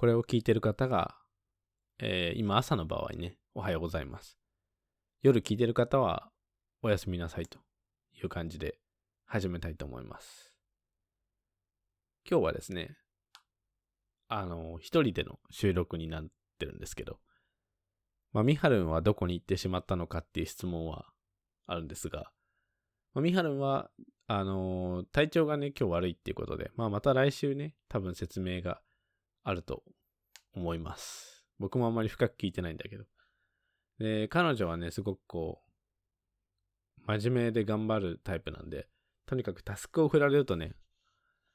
これを聞いてる方が、えー今朝の場合ね、おはようございます。夜聞いてる方は、おやすみなさいという感じで始めたいと思います。今日はですね、あの、一人での収録になってるんですけど、まあ、ミハルンはどこに行ってしまったのかっていう質問はあるんですが、まあ、ミハルンは、あの体調がね、今日悪いっていうことで、まあ、また来週ね、多分説明があると思います。僕もあんまり深く聞いてないんだけど。で、彼女はね、すごくこう、真面目で頑張るタイプなんで、とにかくタスクを振られるとね、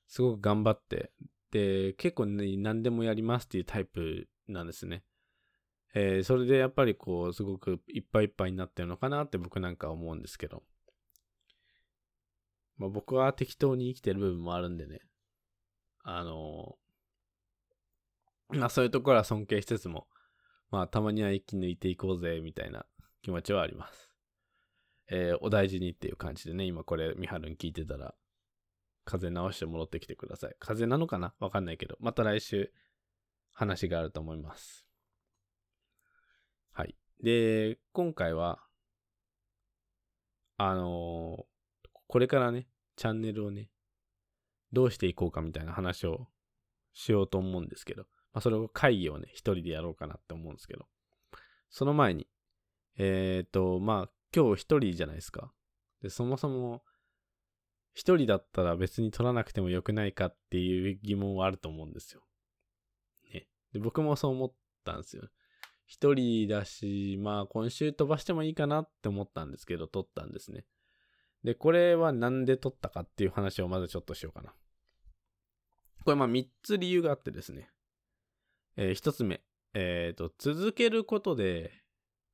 すごく頑張って、で、結構ね、何でもやりますっていうタイプなんですね。えーそれでやっぱりこう、すごくいっぱいいっぱいになってるのかなって僕なんか思うんですけど。まあ僕は適当に生きてる部分もあるんでね。あのまあそういうところは尊敬しつつも、まあたまには生き抜いていこうぜ、みたいな気持ちはあります。えーお大事にっていう感じでね、今これ、ミハルン聞いてたら、風邪治して戻ってきてください。風邪なのかな？わかんないけど、また来週話があると思います。はい。で、今回は、あのーこれからね、チャンネルをね、どうしていこうかみたいな話をしようと思うんですけど、まあ、それを会議をね、一人でやろうかなって思うんですけど、その前に、えっ、と、まあ、今日一人じゃないですか。で、そもそも、一人だったら別に取らなくてもよくないかっていう疑問はあると思うんですよ。ね。で、僕もそう思ったんですよ。一人だし、まあ今週飛ばしてもいいかなって思ったんですけど、取ったんですね。で、これはなんで取ったかっていう話をまずちょっとしようかな。これまあ3つ理由があってですね。え1つ目。えっ、と、続けることで、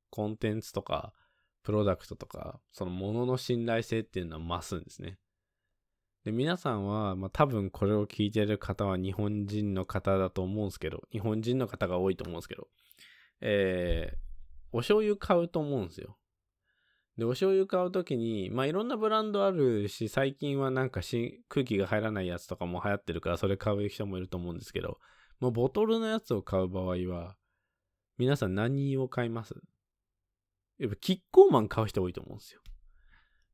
コンテンツとか、プロダクトとか、そのものの信頼性っていうのは増すんですね。で、皆さんは、まあ多分これを聞いてる方は日本人の方だと思うんですけど、日本人の方が多いと思うんですけど、えー、お醤油買うと思うんですよ。で、お醤油買うときに、まあいろんなブランドあるし、最近はなんかし空気が入らないやつとかも流行ってるから、それ買う人もいると思うんですけど、もうボトルのやつを買う場合は、皆さん何を買います？やっぱキッコーマン買う人多いと思うんですよ。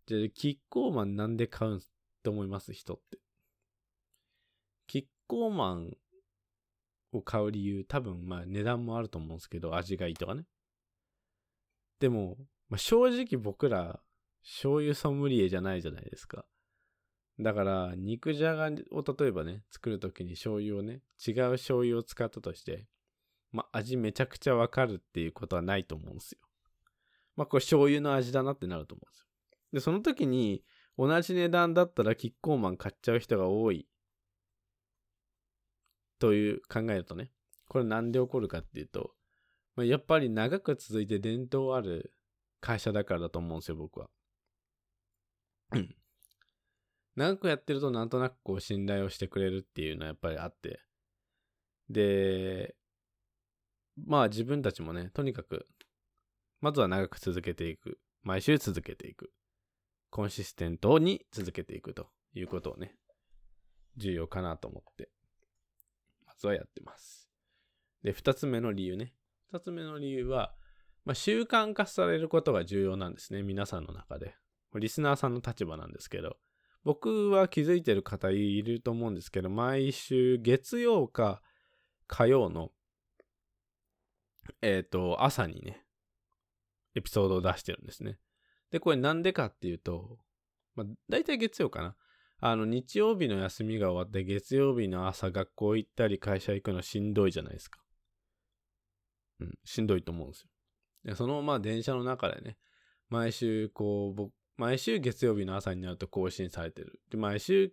じゃあ、キッコーマンなんで買うんって思います？人って。キッコーマンを買う理由、多分まあ値段もあると思うんですけど、味がいいとかね。でも、まあ、正直僕ら、醤油ソムリエじゃないじゃないですか。だから、肉じゃがを例えばね、作るときに醤油をね、違う醤油を使ったとして、まあ、味めちゃくちゃわかるっていうことはないと思うんですよ。まあ、これ醤油の味だなってなると思うんですよ。で、その時に、同じ値段だったらキッコーマン買っちゃう人が多い。という考えるとね、これなんで起こるかっていうと、まあ、やっぱり長く続いて伝統ある会社だからだと思うんですよ、僕は。長くやってるとなんとなくこう信頼をしてくれるっていうのはやっぱりあって。で、まあ自分たちもね、とにかく、まずは長く続けていく。毎週続けていく。コンシステントに続けていくということをね、重要かなと思って、まずはやってます。で、二つ目の理由ね。二つ目の理由は、まあ、習慣化されることが重要なんですね。皆さんの中で。リスナーさんの立場なんですけど、僕は気づいてる方いると思うんですけど、毎週月曜か火曜の、えっ、と、朝にね、エピソードを出してるんですね。で、これなんでかっていうと、まあ、大体月曜かな。あの、日曜日の休みが終わって月曜日の朝学校行ったり会社行くのしんどいじゃないですか。うん、しんどいと思うんですよ。でそのまま電車の中でね、毎週こう、僕、毎週月曜日の朝になると更新されてる。で、毎週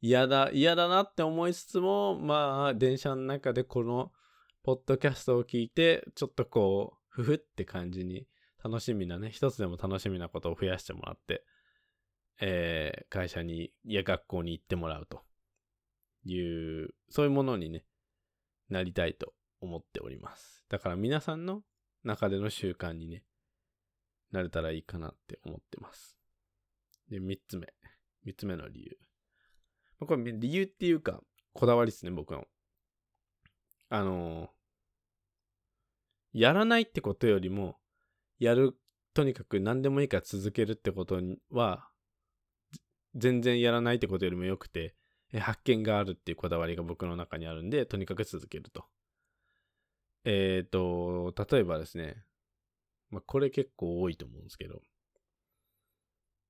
嫌だ、嫌だなって思いつつも、まあ、電車の中でこの、ポッドキャストを聞いて、ちょっとこう、ふふって感じに、楽しみなね、一つでも楽しみなことを増やしてもらって、えー、会社に、いや学校に行ってもらうという、そういうものにね、なりたいと思っております。だから皆さんの中での習慣にね、なれたらいいかなって思ってます。で、三つ目。三つ目の理由。まあこれ理由っていうか、こだわりですね、僕の。あの、やらないってことよりも、やる、とにかく何でもいいから続けるってことは、全然やらないってことよりもよくて、発見があるっていうこだわりが僕の中にあるんで、とにかく続けると。えっ、ー、と、例えばですね、まあ、これ結構多いと思うんですけど、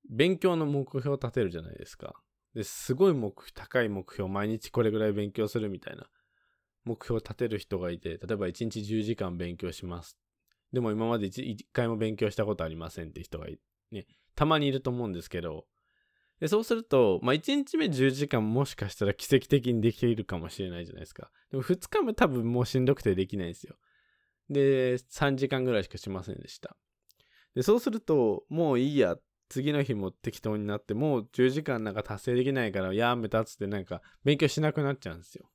勉強の目標を立てるじゃないですか。ですごい目高い目標、毎日これぐらい勉強するみたいな目標を立てる人がいて、例えば1日10時間勉強します。でも今まで 1, 1回も勉強したことありませんって人がね、たまにいると思うんですけど、でそうすると、まあ、1日目10時間もしかしたら奇跡的にできているかもしれないじゃないですか。でも2日目多分もうしんどくてできないんですよ。で、3時間ぐらいしかしませんでした。で、そうすると、もういいやっ、次の日も適当になって、もう10時間なんか達成できないからやめたっつってなんか勉強しなくなっちゃうんですよ。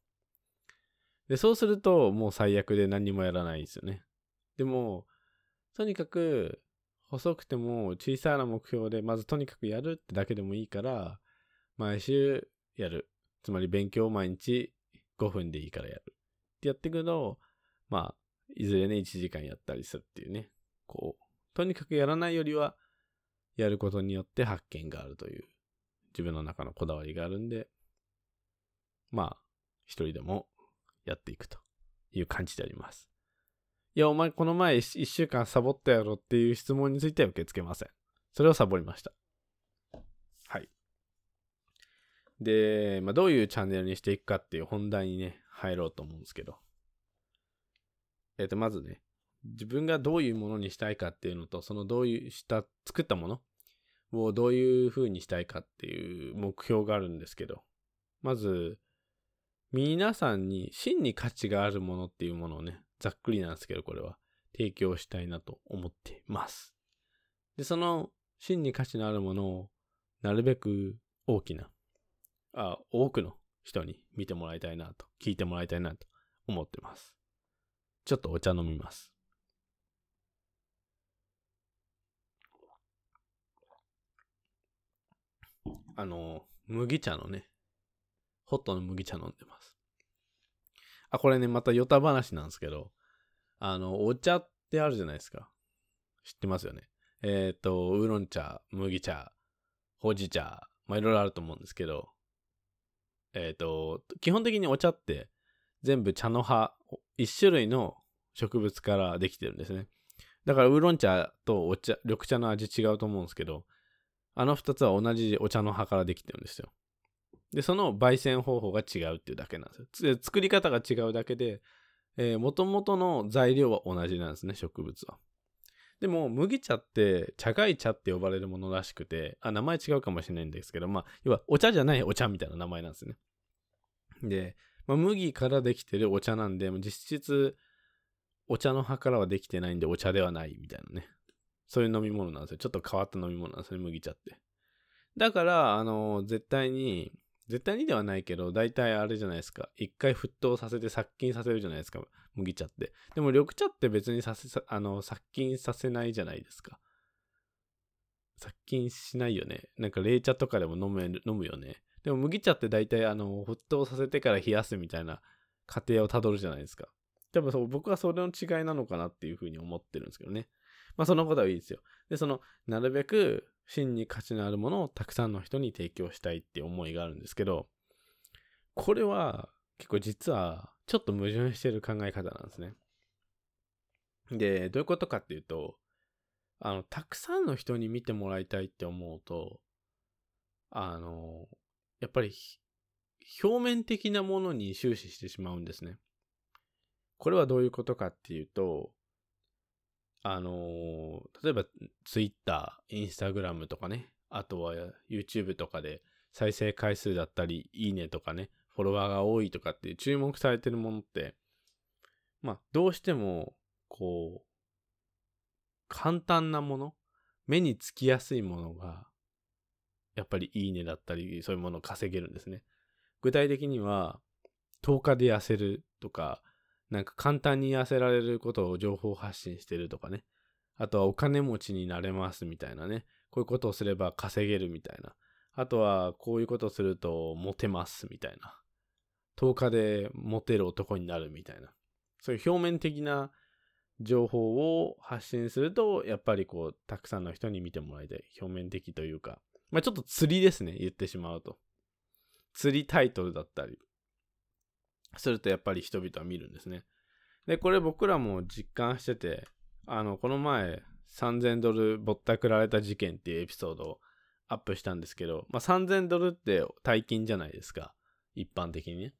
で、そうするともう最悪で何もやらないんですよね。でも、とにかく細くても小さな目標で、まずとにかくやるってだけでもいいから、毎週やる。つまり勉強を毎日5分でいいからやる。ってやっていくと、まあ、いずれね、1時間やったりするっていうね。こう、とにかくやらないよりは、やることによって発見があるという、自分の中のこだわりがあるんで、まあ、一人でもやっていくという感じであります。いや、お前この前1週間サボったやろっていう質問については受け付けません。それをサボりました。はい。で、まあ、どういうチャンネルにしていくかっていう本題にね、入ろうと思うんですけど。えっ、と、まずね、自分がどういうものにしたいかっていうのと、そのどういうした、作ったもの？をどういう風にしたいかっていう目標があるんですけど、まず、皆さんに真に価値があるものっていうものをね、ざっくりなんですけど、これは提供したいなと思っています。で、その真に価値のあるものをなるべく大きな、あ、多くの人に見てもらいたいなと、聞いてもらいたいなと思ってます。ちょっとお茶飲みます。あの、麦茶のね、ホットの麦茶飲んでます。あ、これね、またヨタ話なんですけど、あの、お茶ってあるじゃないですか。知ってますよね。えっ、ー、と、ウーロン茶、麦茶、ほうじ茶、まあ、いろいろあると思うんですけど、えっ、ー、と、基本的にお茶って全部茶の葉、一種類の植物からできてるんですね。だからウーロン茶とお茶、緑茶の味違うと思うんですけど、あの二つは同じお茶の葉からできてるんですよ。で、その焙煎方法が違うっていうだけなんですよ。作り方が違うだけで、えー、元々の材料は同じなんですね、植物は。でも、麦茶って、茶貝茶って呼ばれるものらしくて、あ、名前違うかもしれないんですけど、まあ、要は、お茶じゃないお茶みたいな名前なんですね。で、まあ、麦からできてるお茶なんで、実質、お茶の葉からはできてないんで、お茶ではないみたいなね。そういう飲み物なんですよ。ちょっと変わった飲み物なんですね、麦茶って。だから、あの、絶対に、絶対にではないけど、大体あれじゃないですか。一回沸騰させて殺菌させるじゃないですか。麦茶って。でも緑茶って別にさせ、あの、殺菌させないじゃないですか。殺菌しないよね。なんか冷茶とかでも飲む飲むよね。でも麦茶って大体あの、沸騰させてから冷やすみたいな過程をたどるじゃないですか。多分そう僕はそれの違いなのかなっていうふうに思ってるんですけどね。まあそのことはいいですよ。で、その、なるべく真に価値のあるものをたくさんの人に提供したいって思いがあるんですけど、これは結構実はちょっと矛盾してる考え方なんですね。で、どういうことかっていうと、あの、たくさんの人に見てもらいたいって思うと、あの、やっぱり表面的なものに終始してしまうんですね。これはどういうことかっていうと、あのー、例えば Twitter、Instagram とかね、あとは YouTube とかで再生回数だったり、いいねとかね、フォロワーが多いとかって注目されてるものって、まあ、どうしても、こう、簡単なもの、目につきやすいものが、やっぱりいいねだったり、そういうものを稼げるんですね。具体的には、10日で痩せるとか、なんか簡単に痩せられることを情報発信してるとかね。あとはお金持ちになれますみたいなね。こういうことをすれば稼げるみたいな。あとはこういうことをするとモテますみたいな。10日でモテる男になるみたいな。そういう表面的な情報を発信すると、やっぱりこう、たくさんの人に見てもらいたい。表面的というか、まあちょっと釣りですね、言ってしまうと。釣りタイトルだったり、するとやっぱり人々は見るんですね。で、これ僕らも実感してて、あの、この前、3000ドルぼったくられた事件っていうエピソードをアップしたんですけど、まあ、3000ドルって大金じゃないですか。一般的にね。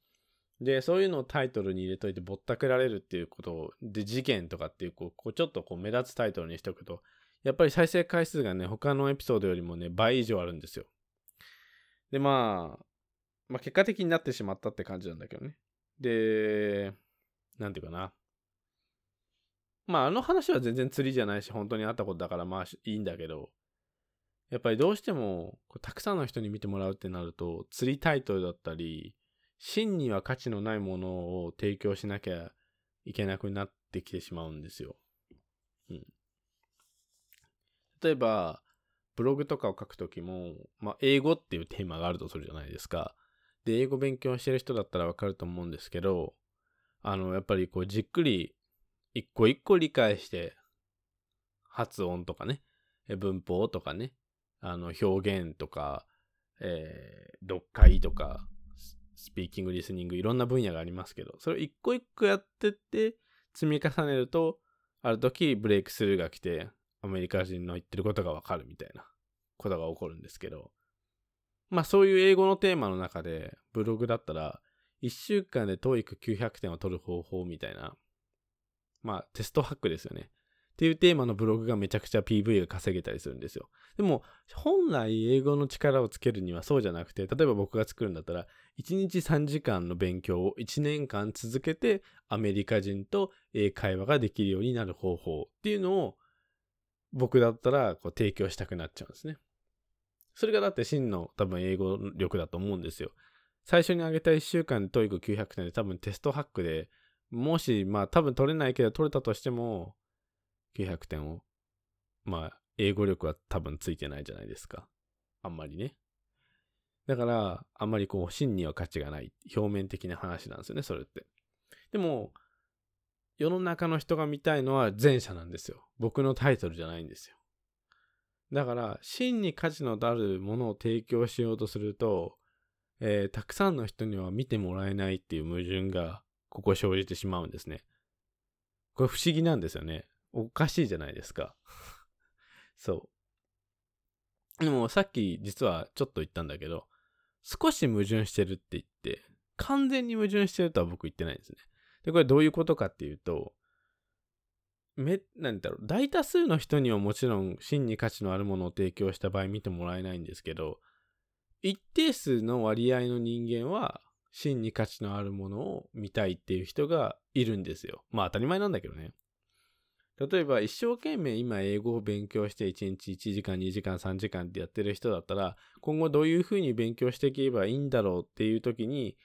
で、そういうのをタイトルに入れといてぼったくられるっていうことを、で、事件とかっていう、こう、こうちょっとこう目立つタイトルにしておくと、やっぱり再生回数がね、他のエピソードよりもね、倍以上あるんですよ。で、まあ、まあ結果的になってしまったって感じなんだけどね。で、なんていうかな。まああの話は全然釣りじゃないし、本当にあったことだからまあいいんだけど、やっぱりどうしてもたくさんの人に見てもらうってなると、釣りタイトルだったり、真には価値のないものを提供しなきゃいけなくなってきてしまうんですよ。うん。例えば、ブログとかを書くときも、まあ、英語っていうテーマがあるとするじゃないですか。で、英語勉強してる人だったらわかると思うんですけど、あの、やっぱりこう、じっくり一個一個理解して、発音とかね、文法とかね、あの、表現とか、えー、読解とか、スピーキング、リスニング、いろんな分野がありますけど、それを一個一個やってって、積み重ねると、ある時ブレイクスルーが来て、アメリカ人の言ってることがわかるみたいなことが起こるんですけど、まあそういう英語のテーマの中で、ブログだったら、1週間で TOEIC900 点を取る方法みたいなまあ、テストハックですよね。っていうテーマのブログがめちゃくちゃ PV が稼げたりするんですよ。でも、本来英語の力をつけるにはそうじゃなくて、例えば僕が作るんだったら、1日3時間の勉強を1年間続けて、アメリカ人と英会話ができるようになる方法っていうのを、僕だったらこう提供したくなっちゃうんですね。それがだって真の多分英語力だと思うんですよ。最初に挙げた1週間で TOEIC900 点で多分テストハックでもし、まあ多分取れないけど取れたとしても、900点を、まあ英語力は多分ついてないじゃないですか。あんまりね。だから、あんまりこう、真には価値がない、表面的な話なんですよね、それって。でも、世の中の人が見たいのは前者なんですよ。僕のタイトルじゃないんですよ。だから、真に価値のあるものを提供しようとすると、えー、たくさんの人には見てもらえないっていう矛盾がここ生じてしまうんですね。これ不思議なんですよね。おかしいじゃないですか。そう。でもさっき実はちょっと言ったんだけど、少し矛盾してるって言って、完全に矛盾してるとは僕言ってないんですね。で、これどういうことかっていうと、め、なんだろう、大多数の人にはもちろん真に価値のあるものを提供した場合見てもらえないんですけど、一定数の割合の人間は真に価値のあるものを見たいっていう人がいるんですよ。まあ当たり前なんだけどね。例えば一生懸命今英語を勉強して1日1時間2時間3時間ってやってる人だったら今後どういうふうに勉強していけばいいんだろうっていう時に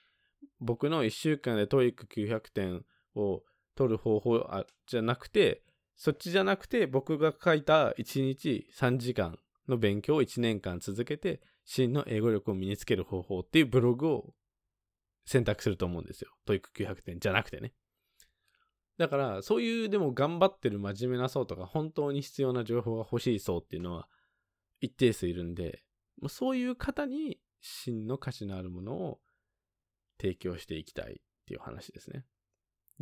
僕の1週間で TOEIC900 点を取る方法じゃなくてそっちじゃなくて僕が書いた1日3時間の勉強を1年間続けて真の英語力を身につける方法っていうブログを選択すると思うんですよ。 TOEIC900点じゃなくてね。だから、そういうでも頑張ってる真面目な層とか、本当に必要な情報が欲しい層っていうのは一定数いるんで、そういう方に真の価値のあるものを提供していきたいっていう話ですね。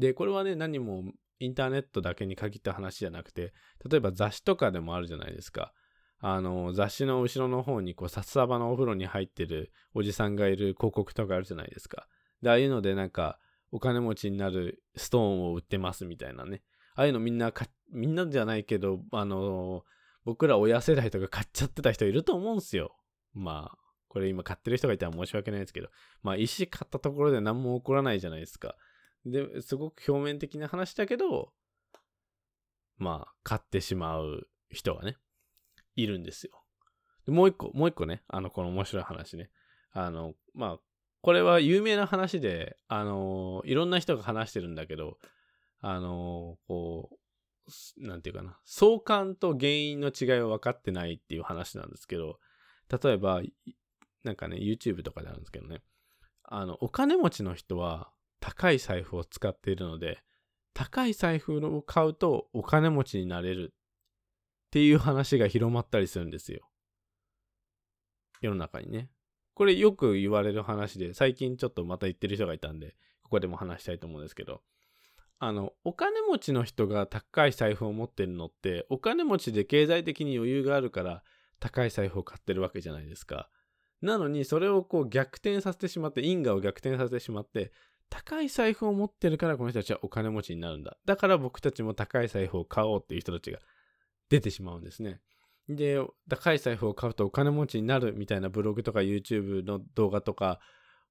で、これはね、何もインターネットだけに限った話じゃなくて、例えば雑誌とかでもあるじゃないですか。あの、雑誌の後ろの方に、こう、札束のお風呂に入ってるおじさんがいる広告とかあるじゃないですか。で、ああいうのでなんか、お金持ちになるストーンを売ってますみたいなね。ああいうのみんなみんなじゃないけど、あの、僕ら親世代とか買っちゃってた人いると思うんすよ。まあ、これ今買ってる人がいたら申し訳ないですけど、まあ石買ったところで何も起こらないじゃないですか。で、すごく表面的な話だけど、まあ、買ってしまう人がね。いるんですよ。でもう一個、もう一個ね、あの、この面白い話ね。あの、まあ、これは有名な話で、あの、いろんな人が話してるんだけど、あの、こう、なんていうかな、相関と原因の違いを分かってないっていう話なんですけど、例えば、なんかね、YouTube とかであるんですけどね、あの、お金持ちの人は高い財布を使っているので、高い財布を買うとお金持ちになれるっていう話が広まったりするんですよ。世の中にね。これよく言われる話で、最近ちょっとまた言ってる人がいたんで、ここでも話したいと思うんですけど、あの、お金持ちの人が高い財布を持ってるのって、お金持ちで経済的に余裕があるから高い財布を買ってるわけじゃないですか。なのに、それをこう逆転させてしまって、因果を逆転させてしまって、高い財布を持ってるからこの人たちはお金持ちになるんだ。だから僕たちも高い財布を買おうっていう人たちが出てしまうんですね。で、高い財布を買うとお金持ちになるみたいなブログとか YouTube の動画とか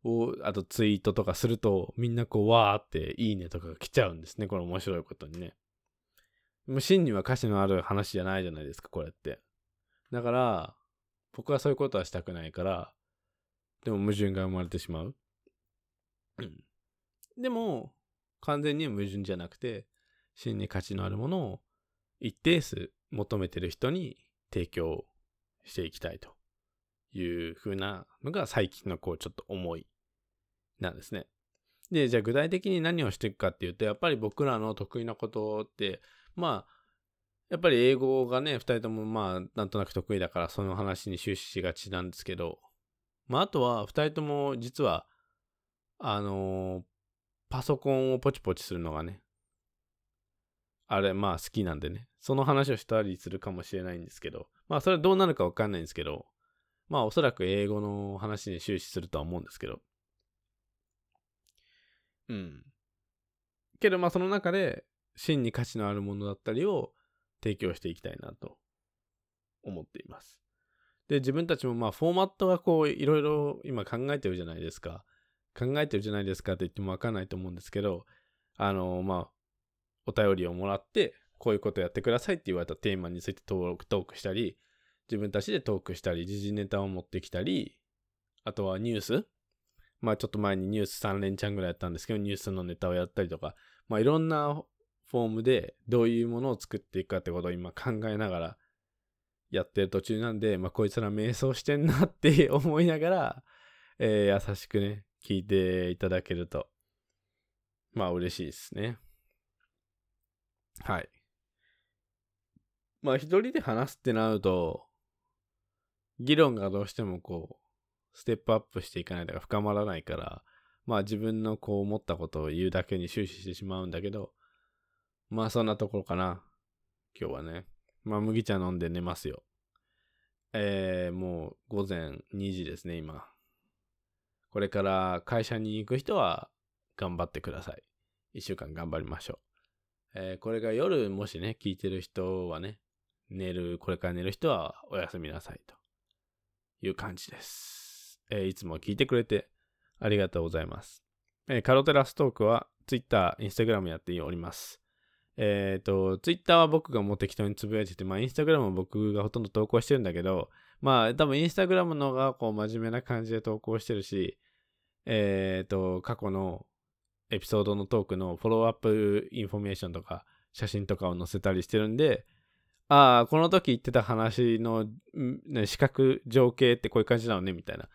を、あとツイートとかすると、みんなこう、わーっていいねとかが来ちゃうんですね。これ面白いことにね。無真には歌詞のある話じゃないじゃないですか、これって。だから、僕はそういうことはしたくないから、でも矛盾が生まれてしまう。でも、完全に矛盾じゃなくて、真に価値のあるものを一定数求めてる人に提供していきたいという風なのが最近のこうちょっと思いなんですね。で、じゃあ具体的に何をしていくかっていうと、やっぱり僕らの得意なことって、まあ、やっぱり英語がね、二人ともまあ、なんとなく得意だから、その話に終始しがちなんですけど、まあ、あとは、二人とも実は、あのー、パソコンをポチポチするのがね、あれ、まあ好きなんでね、その話をしたりするかもしれないんですけど、まあそれはどうなるかわかんないんですけど、まあおそらく英語の話に終始するとは思うんですけど。うん。けどまあその中で真に価値のあるものだったりを提供していきたいなと思っています。で、自分たちもまあフォーマットがこういろいろ今考えてるじゃないですか。考えてるじゃないですかって言ってもわかんないと思うんですけど、あのまあお便りをもらって、こういうことやってくださいって言われたテーマについてトークトークしたり、自分たちでトークしたり、時事ネタを持ってきたり、あとはニュース。まあちょっと前にニュース3連チャンぐらいやったんですけど、ニュースのネタをやったりとか、まあいろんなフォームでどういうものを作っていくかってことを今考えながらやってる途中なんで、まあこいつら瞑想してんなって思いながら、えー、優しくね、聞いていただけると、まあ嬉しいですね。はい。まあ一人で話すってなると、議論がどうしてもこう、ステップアップしていかないとか深まらないから、まあ自分のこう思ったことを言うだけに終始してしまうんだけど、まあそんなところかな。今日はね。まあ麦茶飲んで寝ますよ。えー、もう午前2時ですね、今。これから会社に行く人は頑張ってください。一週間頑張りましょう。えー、これが夜もしね、聞いてる人はね、寝る、これから寝る人はおやすみなさいという感じです。えー、いつも聞いてくれてありがとうございます。えー、カロテラストークは Twitter、Instagram やっております。えっ、ー、と、Twitter は僕がもう適当につぶやいてて、まあ Instagram も僕がほとんど投稿してるんだけど、まあ多分 Instagram の方がこう真面目な感じで投稿してるし、えっ、ー、と、過去のエピソードのトークのフォローアップインフォメーションとか写真とかを載せたりしてるんで、ああ、この時言ってた話の、ね、視覚情景ってこういう感じなのね、みたいな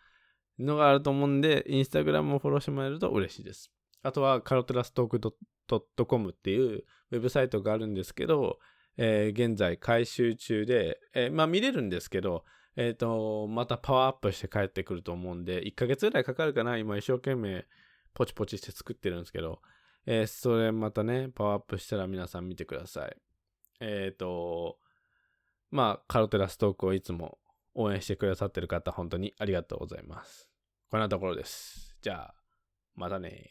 のがあると思うんで、 Instagram をフォローしてもらえると嬉しいです。あとは、カロテラストーク .com っていうウェブサイトがあるんですけど、えー、現在回収中で、えー、まあ見れるんですけど、えっ、ー、と、またパワーアップして帰ってくると思うんで、1ヶ月ぐらいかかるかな、今一生懸命ポチポチして作ってるんですけど、えー、それまたね、パワーアップしたら皆さん見てください。えっ、ー、と、まあ、カロテラストークをいつも応援してくださってる方、本当にありがとうございます。こんなところです。じゃあ、またね